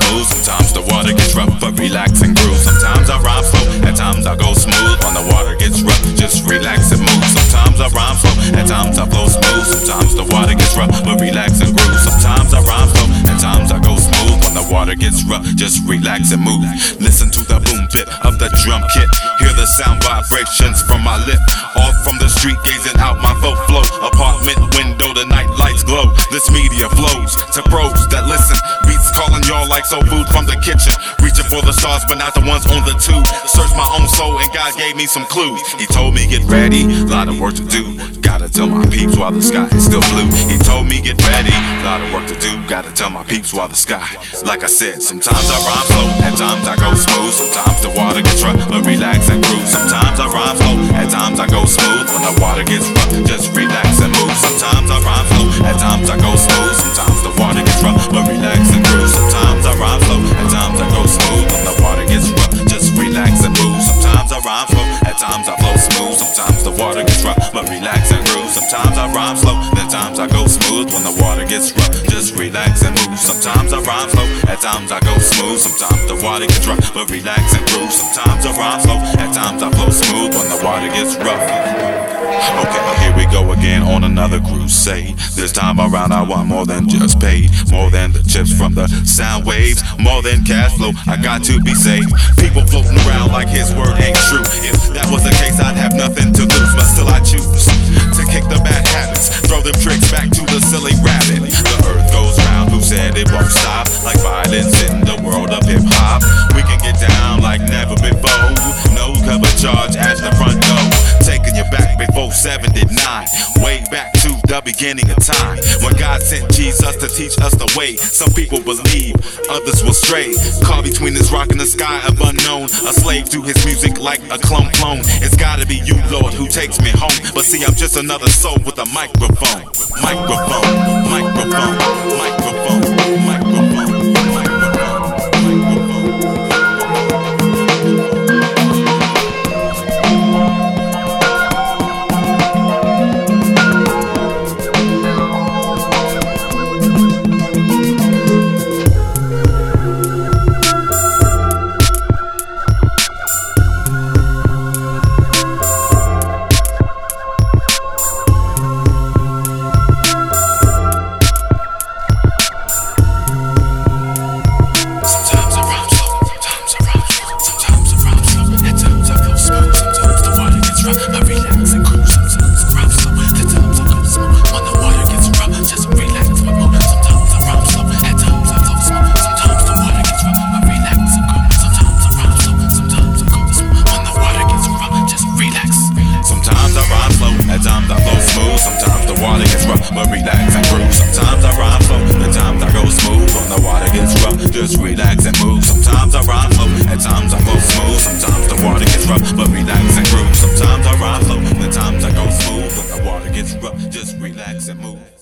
smooth. Sometimes the water gets rough, but relax and groove. Sometimes I rhyme slow, at times I go smooth. When the water gets rough, just relax and move. Sometimes I rhyme slow, at times I flow smooth. Sometimes the water gets rough, but relax and groove. Sometimes I rhyme slow, at times I go smooth. When the water gets rough, just relax and move. Listen to the boom bit of the drum kit. Hear the sound vibrations from my lip. Off from the street, gazing out my flow flow. Apartment window, the night lights glow. This media flows to pros that listen Soul food from the kitchen. Reaching for the stars, but not the ones on the tube. Search my own soul, and God gave me some clues. He told me get ready, lot of work to do. Gotta tell my peeps while the sky is still blue. He told me get ready, lot of work to do. Gotta tell my peeps while the sky. Like I said, sometimes I rhyme slow, at times I go smooth. Sometimes the water gets rough, but relax and cruise. Sometimes I rhyme slow, at times I go smooth. When the water gets rough, rhyme slow, at times I flow smooth. Sometimes the water gets rough, but relax and cruise. Sometimes I rhyme slow, When the water gets rough, just relax and move. Sometimes I rhyme slow, at times I go smooth. Sometimes the water gets rough, but relax and cruise. Sometimes I rhyme slow, at times I flow smooth. When the water gets rough. Okay, here we go again on another crusade. This time around, I want more than just paid, more than the chips from the sound waves, more than cash flow. I got to be safe. People floating around like his word ain't true. If that was the case, I'd have nothing to lose, but still I choose to kick the bad habits, throw them tricks it won't stop? Like violence in the world of hip hop, we can get down like never before. No cover charge at the front door, taking you back before 79, way back to the beginning of time when God sent Jesus to teach us the way. Some people believe, others will stray. Caught between this rock and the sky of unknown, a slave to his music like a clone clone. It's gotta be you, Lord, who takes me home. But see, I'm just another soul with a microphone, microphone, microphone, microphone, microphone. Just relax and move. Sometimes I rhyme slow, at times I flow smooth. Sometimes the water gets rough, but relax and groove. Sometimes I rhyme slow, at times I go smooth. When the water gets rough, just relax and move.